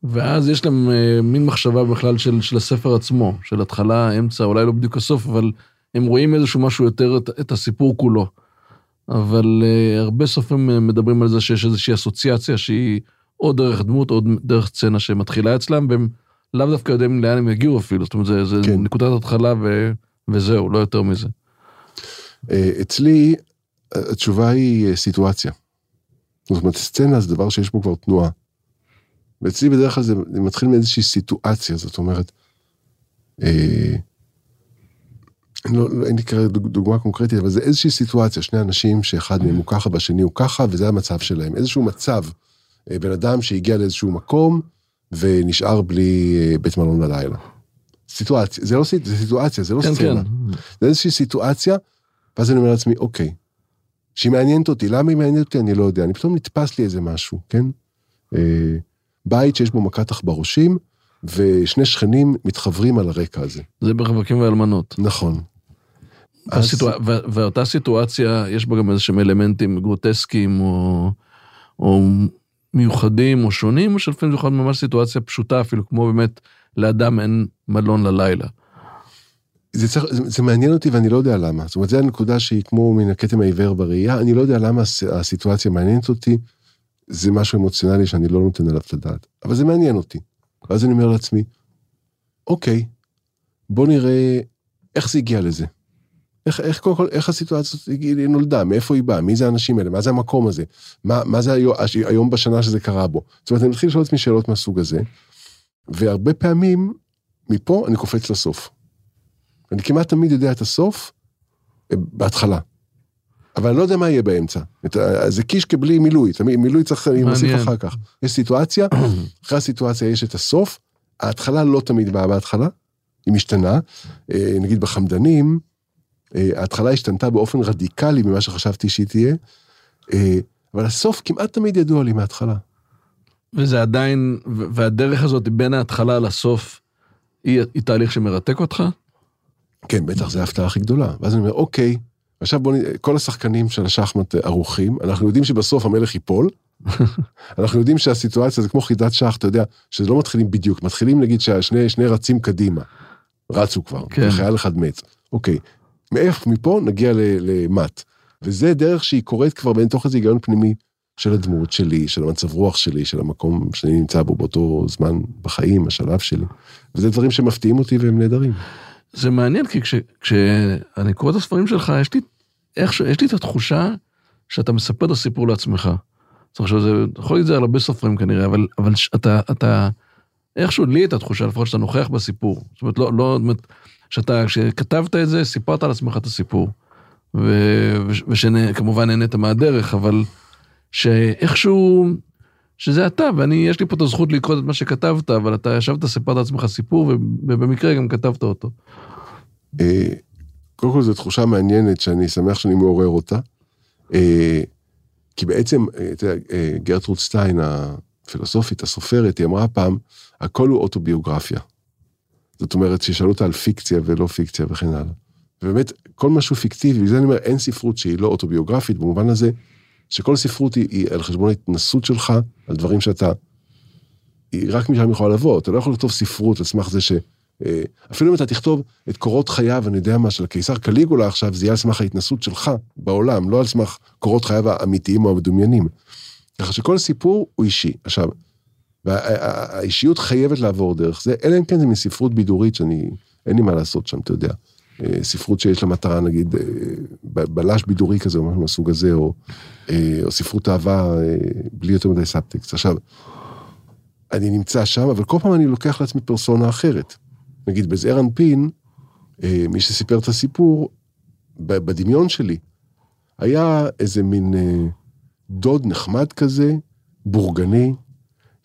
ואז יש להם אה, מין מחשבה בכלל של, של הספר עצמו, של התחלה, אמצע, אולי לא בדיוק הסוף, אבל הם רואים איזשהו משהו יותר, את, את הסיפור כולו. אבל אה, הרבה סופרים אה, מדברים על זה שיש איזושהי אסוציאציה שהיא או דרך דמות או דרך סצנה שמתחילה אצלם, והם לאו דווקא יודעים לאן הם יגיעו אפילו, זאת אומרת, זה, זה כן. נקודת התחלה ו, וזהו, לא יותר מזה. אה, אצלי, התשובה היא סיטואציה. זאת אומרת, סצנה זה דבר שיש בו כבר תנועה. ואצלי בדרך כלל זה מתחיל מאיזושהי סיטואציה, זאת אומרת, אה, לא, לא- אין לי כרגע דוג- דוגמה קונקרטית, אבל זה איזושהי סיטואציה, שני אנשים שאחד מהם הוא ככה והשני הוא ככה, וזה המצב שלהם. איזשהו מצב, אה, בן אדם שהגיע לאיזשהו מקום ונשאר בלי אה, בית מלון ללילה. סיטואציה, זה לא סיט- זה סיטואציה, זה לא כן, סצנה. כן. זה איזושהי סיטואציה, ואז אני אומר לעצמי, אוקיי, שהיא מעניינת אותי, למה היא מעניינת אותי אני לא יודע, אני פתאום נתפס לי איזה משהו, כן? אה, בית שיש בו מכת עכברושים, ושני שכנים מתחברים על הרקע הזה. זה ברווקים ואלמנות. נכון. אז- הסיטואציה, ו- ואותה סיטואציה, יש בה גם איזה שהם אלמנטים גרוטסקיים או, או מיוחדים או שונים, או שלפעמים זה יכול להיות ממש סיטואציה פשוטה, אפילו כמו באמת, לאדם אין מלון ללילה. זה, צריך, זה, זה מעניין אותי ואני לא יודע למה. זאת אומרת, זו הנקודה שהיא כמו מן הכתם העיוור בראייה, אני לא יודע למה הס- הסיטואציה מעניינת אותי, זה משהו אמוציונלי שאני לא נותן עליו את הדעת, אבל זה מעניין אותי. ואז אני אומר לעצמי, אוקיי, בוא נראה איך זה הגיע לזה. איך, איך, קודם כל, איך הסיטואציה הזאת נולדה, מאיפה היא באה, מי זה האנשים האלה, מה זה המקום הזה, מה, מה זה היום, היום בשנה שזה קרה בו. זאת אומרת, אני מתחיל לשאול עצמי שאלות מהסוג הזה, והרבה פעמים, מפה אני קופץ לסוף. אני כמעט תמיד יודע את הסוף אה, בהתחלה. אבל אני לא יודע מה יהיה באמצע. את ה- זה קישקע בלי מילוי, תמיד מילוי צריך אני מוסיף. אחר כך. יש סיטואציה, אחרי הסיטואציה יש את הסוף, ההתחלה לא תמיד באה בהתחלה, היא משתנה. אה, נגיד בחמדנים, אה, ההתחלה השתנתה באופן רדיקלי ממה שחשבתי שהיא תהיה, אה, אבל הסוף כמעט תמיד ידוע לי מההתחלה. וזה עדיין, והדרך הזאת בין ההתחלה לסוף, היא, היא תהליך שמרתק אותך? כן, בטח, זו ההפתעה הכי גדולה. ואז אני אומר, אוקיי, עכשיו בוא נ... כל השחקנים של השחמט ערוכים, אנחנו יודעים שבסוף המלך ייפול, אנחנו יודעים שהסיטואציה זה כמו חידת שח, אתה יודע, שזה לא מתחילים בדיוק, מתחילים נגיד שהשני שני רצים קדימה, רצו כבר. כן. וחייל אחד מת. אוקיי, מאיפה, מפה נגיע למט. וזה דרך שהיא קורית כבר בתוך איזה היגיון פנימי של הדמות שלי, של המצב רוח שלי, של המקום שאני נמצא בו באותו זמן בחיים, השלב שלי. וזה דברים שמפתיעים אותי והם נהדרים. זה מעניין, כי כש, כשאני קורא את הספרים שלך, יש לי, איך, יש לי את התחושה שאתה מספר את הסיפור לעצמך. זאת אומרת, זה, יכול להגיד את זה על הרבה סופרים כנראה, אבל, אבל אתה, אתה, איכשהו לי את התחושה, לפחות שאתה נוכח בסיפור. זאת אומרת, לא, לא, זאת אומרת, שאתה, כשכתבת את זה, סיפרת על עצמך את הסיפור. ושכמובן נהנית מהדרך, אבל שאיכשהו, שזה אתה, ואני, יש לי פה את הזכות לקרוא את מה שכתבת, אבל אתה ישבת, סיפרת לעצמך סיפור, ובמקרה גם כתבת אותו. אה, קודם כל זו תחושה מעניינת שאני שמח שאני מעורר אותה. אה, כי בעצם, אתה יודע, גרטרוד סטיין, הפילוסופית, הסופרת, היא אמרה פעם, הכל הוא אוטוביוגרפיה. זאת אומרת, שישאלו אותה על פיקציה ולא פיקציה וכן הלאה. ובאמת, כל משהו פיקטיבי, בגלל זה אני אומר, אין ספרות שהיא לא אוטוביוגרפית, במובן הזה שכל ספרות היא, היא על חשבון ההתנסות שלך, על דברים שאתה, היא רק משם יכולה לבוא, אתה לא יכול לכתוב ספרות על סמך זה ש... אה, אפילו אם אתה תכתוב את קורות חייו, אני יודע מה, של הקיסר קליגולה עכשיו, זה יהיה על סמך ההתנסות שלך בעולם, לא על סמך קורות חייו האמיתיים או המדומיינים. ככה שכל סיפור הוא אישי. עכשיו, והאישיות חייבת לעבור דרך זה, אלא אם כן זה מספרות בידורית שאני, אין לי מה לעשות שם, אתה יודע. אה, ספרות שיש לה מטרה, נגיד, אה, בלש בידורי כזה, או משהו מהסוג הזה, או, או ספרות אהבה בלי יותר מדי סאבטקסט. עכשיו, אני נמצא שם, אבל כל פעם אני לוקח לעצמי פרסונה אחרת. נגיד בזעיר אנפין, אה, מי שסיפר את הסיפור, בדמיון שלי, היה איזה מין אה, דוד נחמד כזה, בורגני,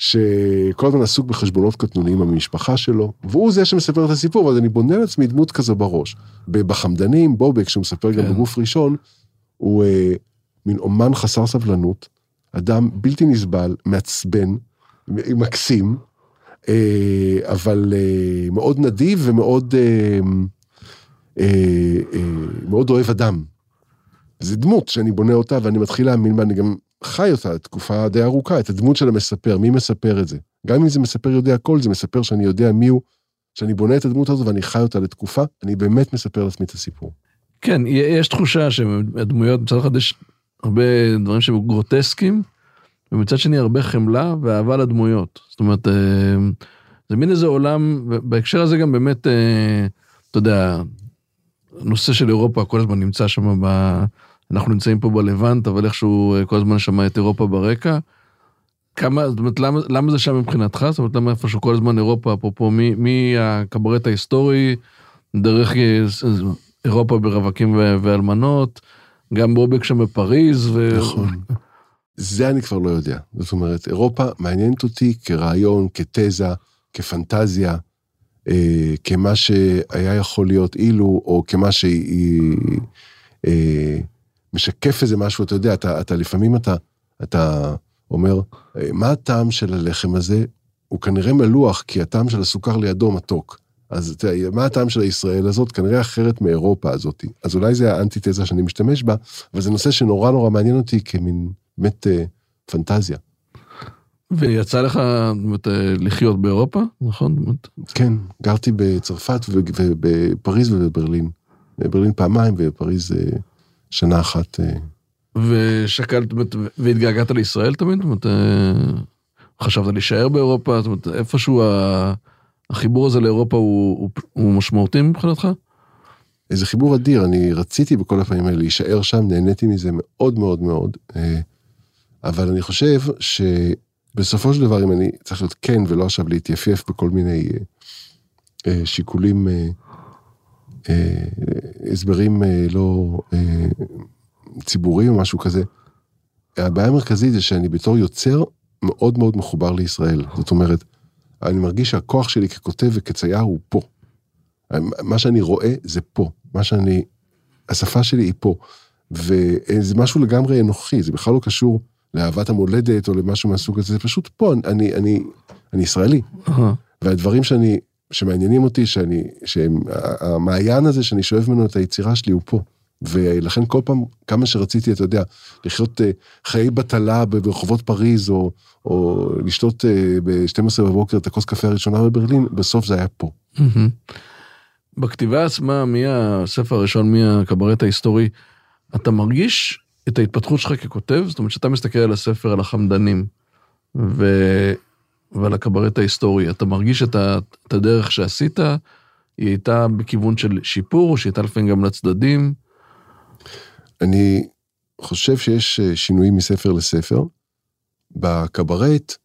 שכל הזמן עסוק בחשבונות קטנוניים במשפחה שלו, והוא זה שמספר את הסיפור, ואז אני בונה לעצמי דמות כזו בראש. בחמדנים, בובק, שהוא מספר כן. גם בגוף ראשון, הוא אה, מין אומן חסר סבלנות, אדם בלתי נסבל, מעצבן, מקסים, אה, אבל אה, מאוד נדיב ומאוד אה, מאוד אוהב אדם. זה דמות שאני בונה אותה ואני מתחיל להאמין בה, אני גם חי אותה תקופה די ארוכה, את הדמות של המספר, מי מספר את זה? גם אם זה מספר יודע הכל, זה מספר שאני יודע מי הוא, שאני בונה את הדמות הזו ואני חי אותה לתקופה, אני באמת מספר לעצמי את הסיפור. כן, יש תחושה שהדמויות, מצד אחד יש הרבה דברים שהם גרוטסקיים, ומצד שני הרבה חמלה ואהבה לדמויות. זאת אומרת, אה, זה מין איזה עולם, בהקשר הזה גם באמת, אה, אתה יודע, הנושא של אירופה כל הזמן נמצא שם, ב... אנחנו נמצאים פה בלבנט, אבל איכשהו אה, כל הזמן שמע את אירופה ברקע. כמה, זאת אומרת, למה, למה זה שם מבחינתך? זאת אומרת, למה איפשהו כל הזמן אירופה, אפרופו, מהקברט ההיסטורי, דרך אירופה ברווקים ואלמנות, גם בובק שם בפריז. ו... נכון. זה אני כבר לא יודע. זאת אומרת, אירופה מעניינת אותי כרעיון, כתזה, כפנטזיה, אה, כמה שהיה יכול להיות אילו, או כמה שהיא אה, משקף איזה משהו, אתה יודע, אתה, אתה לפעמים אתה, אתה אומר, אה, מה הטעם של הלחם הזה? הוא כנראה מלוח, כי הטעם של הסוכר לידו מתוק. אז אתה מה הטעם של הישראל הזאת? כנראה אחרת מאירופה הזאת. אז אולי זה האנטיתזה שאני משתמש בה, אבל זה נושא שנורא נורא מעניין אותי כמין באמת אה, פנטזיה. ויצא לך באמת, אה, לחיות באירופה, נכון? כן, גרתי בצרפת ובפריז ובברלין. בברלין פעמיים ובפריז אה, שנה אחת. ושקלת, והתגעגעת לישראל תמיד? זאת אומרת, חשבת להישאר באירופה? זאת אומרת, איפשהו החיבור הזה לאירופה הוא, הוא, הוא משמעותי מבחינתך? איזה חיבור אדיר, אני רציתי בכל הפעמים האלה להישאר שם, נהניתי מזה מאוד מאוד מאוד. אבל אני חושב שבסופו של דבר, אם אני צריך להיות כן ולא עכשיו להתייפייף בכל מיני אה, אה, שיקולים, אה, אה, הסברים אה, לא אה, ציבוריים או משהו כזה, הבעיה המרכזית זה שאני בתור יוצר מאוד מאוד מחובר לישראל. זאת אומרת, אני מרגיש שהכוח שלי ככותב וכצייר הוא פה. מה שאני רואה זה פה. מה שאני, השפה שלי היא פה. וזה משהו לגמרי אנוכי, זה בכלל לא קשור לאהבת המולדת או למשהו מהסוג הזה, זה פשוט פה, אני, אני, אני ישראלי. והדברים שאני, שמעניינים אותי, שאני, שהם, המעיין הזה שאני שואב ממנו את היצירה שלי הוא פה. ולכן כל פעם, כמה שרציתי, אתה יודע, לחיות אה, חיי בטלה ברחובות פריז, או, או לשתות אה, ב-12 בבוקר את הכוס קפה הראשונה בברלין, בסוף זה היה פה. בכתיבה עצמה, מהספר הראשון, מהקברט ההיסטורי, אתה מרגיש את ההתפתחות שלך ככותב? זאת אומרת, כשאתה מסתכל על הספר, על החמדנים, ו... ועל הקברט ההיסטורי, אתה מרגיש את, ה... את הדרך שעשית? היא הייתה בכיוון של שיפור, שהיא הייתה לפעמים גם לצדדים? אני חושב שיש אה, שינויים מספר לספר. בקברט,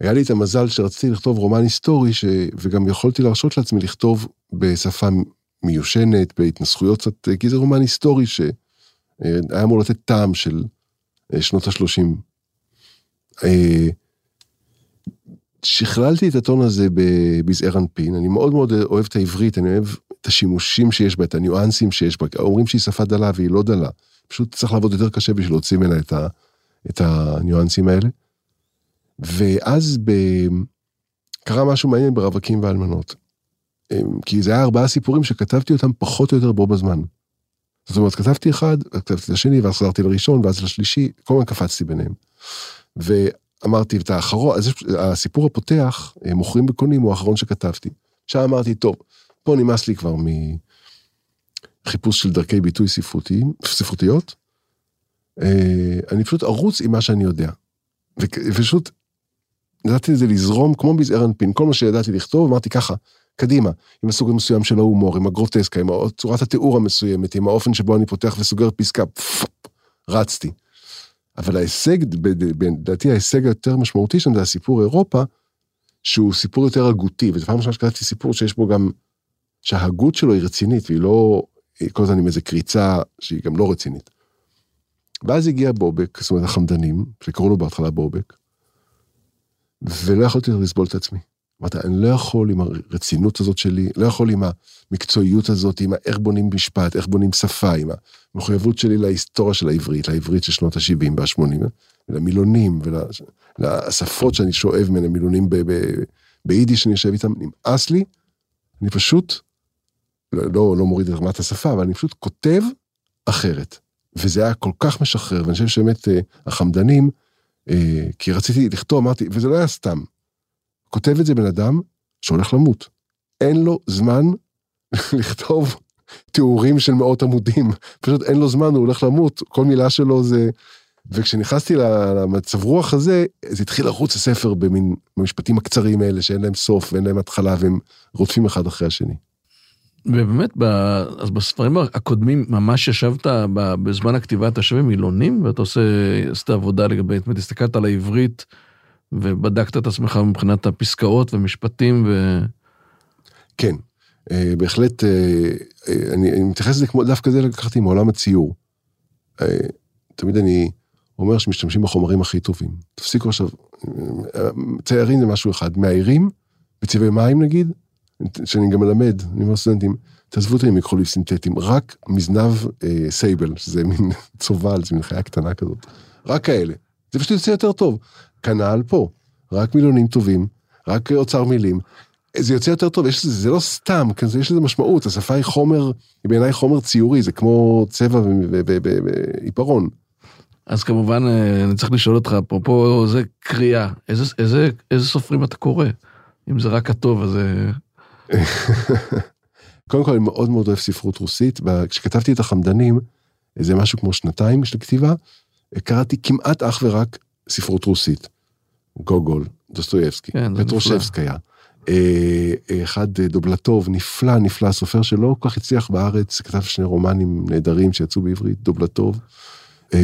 היה לי את המזל שרציתי לכתוב רומן היסטורי, ש... וגם יכולתי להרשות לעצמי לכתוב בשפה מיושנת, בהתנסחויות קצת, כי זה רומן היסטורי ש... אה, אמור לתת טעם של אה, שנות ה-30. שכללתי את הטון הזה בזעיר אנפין, אני מאוד מאוד אוהב את העברית, אני אוהב את השימושים שיש בה, את הניואנסים שיש בה, אומרים שהיא שפה דלה והיא לא דלה, פשוט צריך לעבוד יותר קשה בשביל להוציא ממנה את, את הניואנסים האלה. ואז ב... קרה משהו מעניין ברווקים ואלמנות. אמ, כי זה היה ארבעה סיפורים שכתבתי אותם פחות או יותר בו בזמן. זאת אומרת, כתבתי אחד, כתבתי את השני, ואז חזרתי לראשון, ואז לשלישי, כל הזמן קפצתי ביניהם. ואמרתי את האחרון, הסיפור הפותח, אה, מוכרים וקונים, הוא האחרון שכתבתי. עכשיו אמרתי, טוב, פה נמאס לי כבר מחיפוש של דרכי ביטוי ספרותיים, ספרותיות. אה, אני פשוט ארוץ עם מה שאני יודע. ופשוט נתתי לזה לזרום כמו בזעיר אנפין, כל מה שידעתי לכתוב, אמרתי ככה, קדימה, עם הסוג המסוים של ההומור, עם הגרוטסקה, עם צורת התיאור המסוימת, עם האופן שבו אני פותח וסוגר פסקה, פפפ, רצתי. אבל ההישג, לדעתי ההישג היותר משמעותי שם זה הסיפור אירופה, שהוא סיפור יותר הגותי, וזו פעם ראשונה שקראתי סיפור שיש בו גם, שההגות שלו היא רצינית, והיא לא כל הזמן עם איזה קריצה שהיא גם לא רצינית. ואז הגיע בובק, זאת אומרת החמדנים, שקראו לו בהתחלה בובק, ולא יכולתי לסבול את עצמי. אמרתי, אני לא יכול עם הרצינות הזאת שלי, לא יכול עם המקצועיות הזאת, עם איך בונים משפט, איך בונים שפה, עם המחויבות שלי להיסטוריה של העברית, לעברית של שנות ה-70 וה-80, ולמילונים, ולשפות שאני שואב ממנה, מילונים ביידיש שאני יושב איתם, נמאס לי, אני פשוט, לא, לא מוריד את רמת השפה, אבל אני פשוט כותב אחרת. וזה היה כל כך משחרר, ואני חושב שבאמת אה, החמדנים, אה, כי רציתי לכתוב, אמרתי, וזה לא היה סתם. כותב את זה בן אדם שהולך למות. אין לו זמן לכתוב תיאורים של מאות עמודים, פשוט אין לו זמן, הוא הולך למות, כל מילה שלו זה... וכשנכנסתי למצב רוח הזה, זה התחיל לרוץ הספר במין, במשפטים הקצרים האלה, שאין להם סוף ואין להם התחלה, והם רודפים אחד אחרי השני. ובאמת, ב... אז בספרים הקודמים ממש ישבת בזמן הכתיבה, אתה יושב עם מילונים ואתה עושה, עשית עבודה לגבי, זאת אומרת, הסתכלת על העברית ובדקת את עצמך מבחינת הפסקאות ומשפטים ו... כן, אה, בהחלט, אה, אה, אני, אני מתייחס לזה כמו, דווקא זה לקחתי מעולם הציור. תמיד אני אומר שמשתמשים בחומרים הכי טובים. תפסיקו עכשיו, ציירים זה משהו אחד, מאיירים, בצבעי מים נגיד, שאני גם מלמד, אני אומר סטודנטים, תעזבו אותי עם מכחולים סינתטיים, רק מזנב אה, סייבל, שזה מין צובל, זה מין חיה קטנה כזאת, רק כאלה. זה פשוט יוצא יותר טוב. כנ"ל פה, רק מילונים טובים, רק אוצר מילים. זה יוצא יותר טוב, יש, זה לא סתם, כן, יש לזה משמעות, השפה היא חומר, היא בעיניי חומר ציורי, זה כמו צבע ועיפרון. אז כמובן, אה, אני צריך לשאול אותך, אפרופו זה קריאה, איזה, איזה, איזה סופרים אתה קורא? אם זה רק הטוב, אז... אה, קודם כל, אני מאוד מאוד אוהב ספרות רוסית. כשכתבתי את החמדנים, זה משהו כמו שנתיים של כתיבה, קראתי כמעט אך ורק ספרות רוסית. גוגול, דוסטויבסקי, כן, פטרושבסקיה. אה, אחד דובלטוב, נפלא, נפלא, סופר שלא כל כך הצליח בארץ, כתב שני רומנים נהדרים שיצאו בעברית, דובלטוב. אה,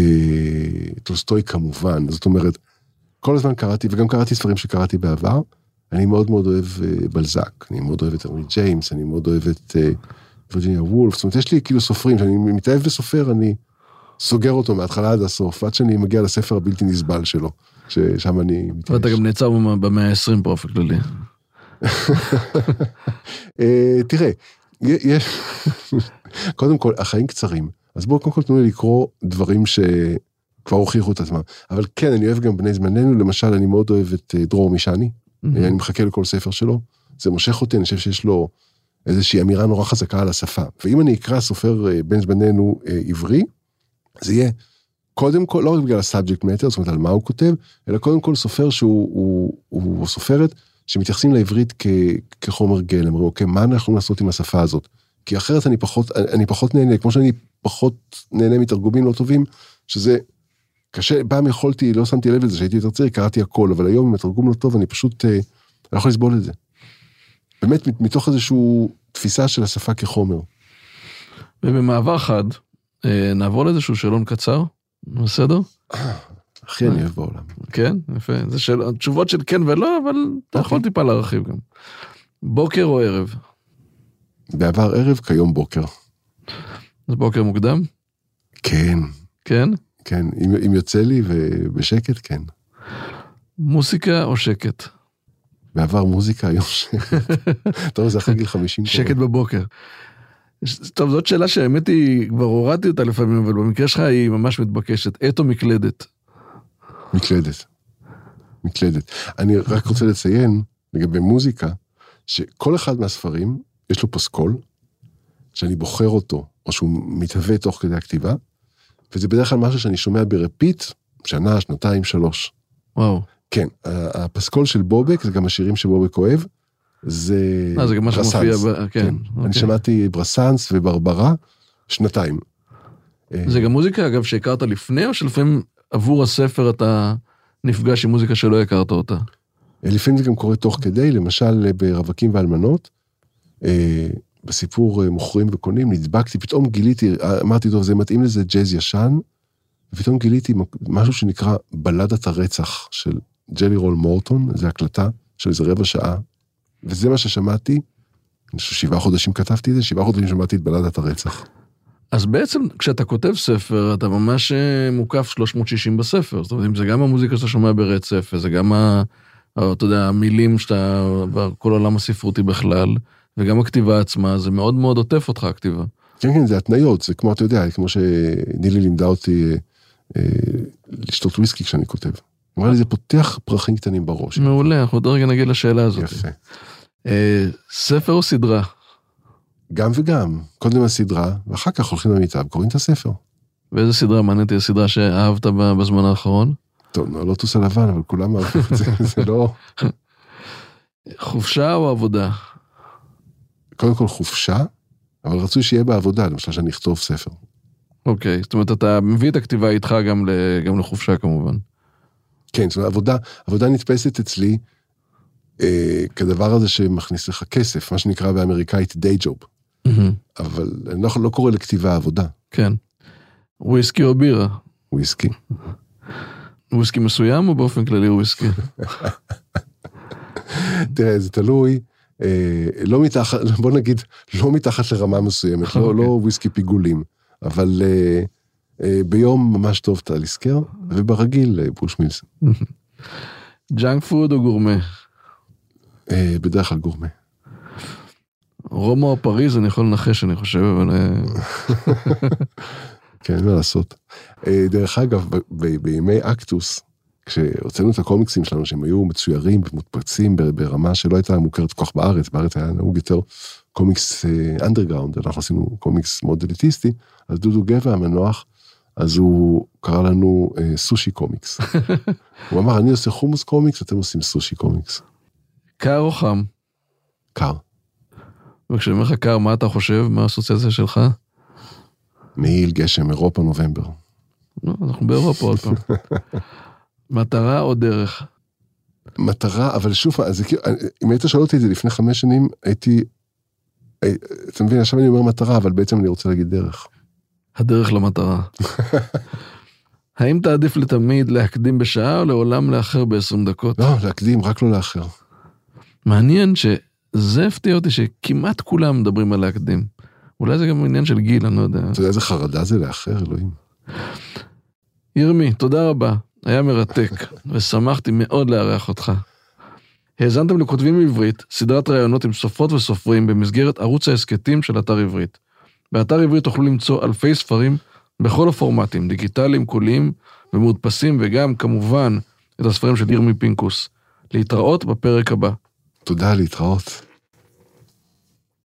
טולסטוי כמובן, זאת אומרת, כל הזמן קראתי, וגם קראתי ספרים שקראתי בעבר. אני מאוד מאוד אוהב אה, בלזק, אני מאוד אוהב את ארמי ג'יימס, אני מאוד אוהב את אה, וירג'יניה וולף, זאת אומרת, יש לי כאילו סופרים, כשאני מתאהב בסופר, אני סוגר אותו מההתחלה עד הסוף, עד שאני מגיע לספר הבלתי נסבל שלו, ששם אני מתייאש. ואתה גם נעצר במאה ה-20 באופן כללי. אה, תראה, יש, קודם כל, החיים קצרים, אז בואו קודם כל תנו לי לקרוא דברים שכבר הוכיחו את עצמם. אבל כן, אני אוהב גם בני זמננו, למשל, אני מאוד אוהב את דרור מישני, Mm-hmm. אני מחכה לכל ספר שלו, זה מושך אותי, אני חושב שיש לו איזושהי אמירה נורא חזקה על השפה. ואם אני אקרא סופר אה, בן זמננו אה, עברי, זה יהיה קודם כל, לא רק בגלל ה subject matter, זאת אומרת על מה הוא כותב, אלא קודם כל סופר שהוא הוא, הוא, הוא סופרת שמתייחסים לעברית כ, כחומר גלם, אומרים, אוקיי, מה אנחנו יכולים לעשות עם השפה הזאת? כי אחרת אני פחות, אני פחות נהנה, כמו שאני פחות נהנה מתרגומים לא טובים, שזה קשה, פעם יכולתי, לא שמתי לב לזה, שהייתי יותר צעיר, קראתי הכל, אבל היום עם התרגום לא טוב, אני פשוט אה, לא יכול לסבול את זה. באמת, מתוך איזושהי תפיסה של השפה כחומר. ובמעבר חד, אה, נעבור לאיזשהו שאלון קצר, בסדר? הכי אני אוהב בעולם. כן, יפה. זה שאל... תשובות של כן ולא, אבל אתה יכול אוקיי. טיפה להרחיב גם. בוקר או ערב? בעבר ערב, כיום בוקר. אז בוקר מוקדם? כן. כן? כן, אם, אם יוצא לי ובשקט, כן. מוסיקה או שקט? בעבר מוזיקה, היום שקט. טוב, זה אחרי גיל 50. שקט בבוקר. טוב, זאת שאלה שהאמת היא, כבר הורדתי אותה לפעמים, אבל במקרה שלך היא ממש מתבקשת. עת או מקלדת? מקלדת. מקלדת. אני רק רוצה לציין, לגבי מוזיקה, שכל אחד מהספרים, יש לו פסקול, שאני בוחר אותו, או שהוא מתהווה תוך כדי הכתיבה, וזה בדרך כלל משהו שאני שומע ב repeat, שנה, שנתיים, שלוש. וואו. כן, הפסקול של בובק, זה גם השירים שבובק אוהב, זה אה, ברסאנס. ב- כן. אני אוקיי. שמעתי ברסאנס וברברה, שנתיים. אה, זה גם מוזיקה, אגב, שהכרת לפני, או שלפעמים עבור הספר אתה נפגש עם מוזיקה שלא הכרת אותה? לפעמים זה גם קורה תוך כדי, למשל אה, ברווקים ואלמנות, אה, בסיפור אה, מוכרים וקונים, נדבקתי, פתאום גיליתי, אה, אמרתי, טוב, זה מתאים לזה ג'אז ישן, ופתאום גיליתי משהו שנקרא בלדת הרצח של ג'לי רול מורטון, זו הקלטה של איזה רבע שעה, וזה מה ששמעתי, שבעה חודשים כתבתי את זה, שבעה חודשים שמעתי את בלדת הרצח. אז בעצם כשאתה כותב ספר, אתה ממש אה, מוקף 360 בספר. זאת אומרת, אם זה גם המוזיקה שאתה שומע ברצף, וזה גם, ה, ה- אתה יודע, המילים שאתה, כל העולם הספרותי בכלל, וגם הכתיבה עצמה, זה מאוד מאוד עוטף אותך, הכתיבה. כן, כן, זה התניות, זה כמו, אתה יודע, כמו שנילי לימדה אותי אה, אה, לשתות וויסקי כשאני כותב. אמרה לי, זה פותח פרחים קטנים בראש. מעולה, אנחנו עוד רגע נגיד לשאלה הזאת. יפה. אה, ספר או סדרה? גם וגם, קודם הסדרה, ואחר כך הולכים למיטה וקוראים את הספר. ואיזה סדרה מעניינת היא הסדרה שאהבת בזמן האחרון? טוב, נו, הלוטוס הלבן, אבל כולם אהבו את זה, זה לא... חופשה או עבודה? קודם כל חופשה, אבל רצוי שיהיה בעבודה, למשל שאני אכתוב ספר. אוקיי, זאת אומרת, אתה מביא את הכתיבה איתך גם, ל, גם לחופשה כמובן. כן, זאת אומרת, עבודה, עבודה נתפסת אצלי אה, כדבר הזה שמכניס לך כסף, מה שנקרא באמריקאית day job, אבל אני לא, לא קורא לכתיבה עבודה, כן. וויסקי או בירה? וויסקי. וויסקי מסוים או באופן כללי וויסקי? תראה, זה תלוי, אה, לא מתחת, בוא נגיד, לא מתחת לרמה מסוימת, לא, אוקיי. לא וויסקי פיגולים, אבל אה, ביום ממש טוב טליסקר, וברגיל אה, בוש מילס. junk food או גורמה? אה, בדרך כלל גורמה. רומא או פריז, אני יכול לנחש, אני חושב, אבל... אה, כן, אין מה לעשות. אה, דרך אגב, בימי אקטוס, כשהוצאנו את הקומיקסים שלנו, שהם היו מצוירים ומודפסים ברמה שלא הייתה מוכרת כל כך בארץ, בארץ היה נהוג יותר קומיקס underground, אנחנו עשינו קומיקס מאוד אליטיסטי, אז דודו גבע המנוח, אז הוא קרא לנו אה, סושי קומיקס. הוא אמר, אני עושה חומוס קומיקס, אתם עושים סושי קומיקס. קר או חם? קר. וכשאני אומר לך קר, מה אתה חושב? מה האסוציאציה שלך? מעיל, גשם, אירופה, נובמבר. לא, אנחנו באירופה עוד פעם. מטרה או דרך? מטרה, אבל שוב, אז זה כאילו, אם היית שואל אותי את זה לפני חמש שנים, הייתי, הי- אתה מבין, עכשיו אני אומר מטרה, אבל בעצם אני רוצה להגיד דרך. הדרך למטרה. האם תעדיף לתמיד להקדים בשעה או לעולם לאחר ב-20 דקות? לא, להקדים, רק לא לאחר. מעניין שזה הפתיע אותי שכמעט כולם מדברים על להקדים. אולי זה גם עניין של גיל, אני לא יודע. אתה יודע איזה חרדה זה לאחר, אלוהים. ירמי, תודה רבה, היה מרתק, ושמחתי מאוד לארח אותך. האזנתם לכותבים בעברית, סדרת ראיונות עם סופרות וסופרים במסגרת ערוץ ההסכתים של אתר עברית. באתר עברית תוכלו למצוא אלפי ספרים בכל הפורמטים, דיגיטליים, קוליים ומודפסים, וגם, כמובן, את הספרים של ירמי פינקוס. להתראות בפרק הבא. תודה, להתראות.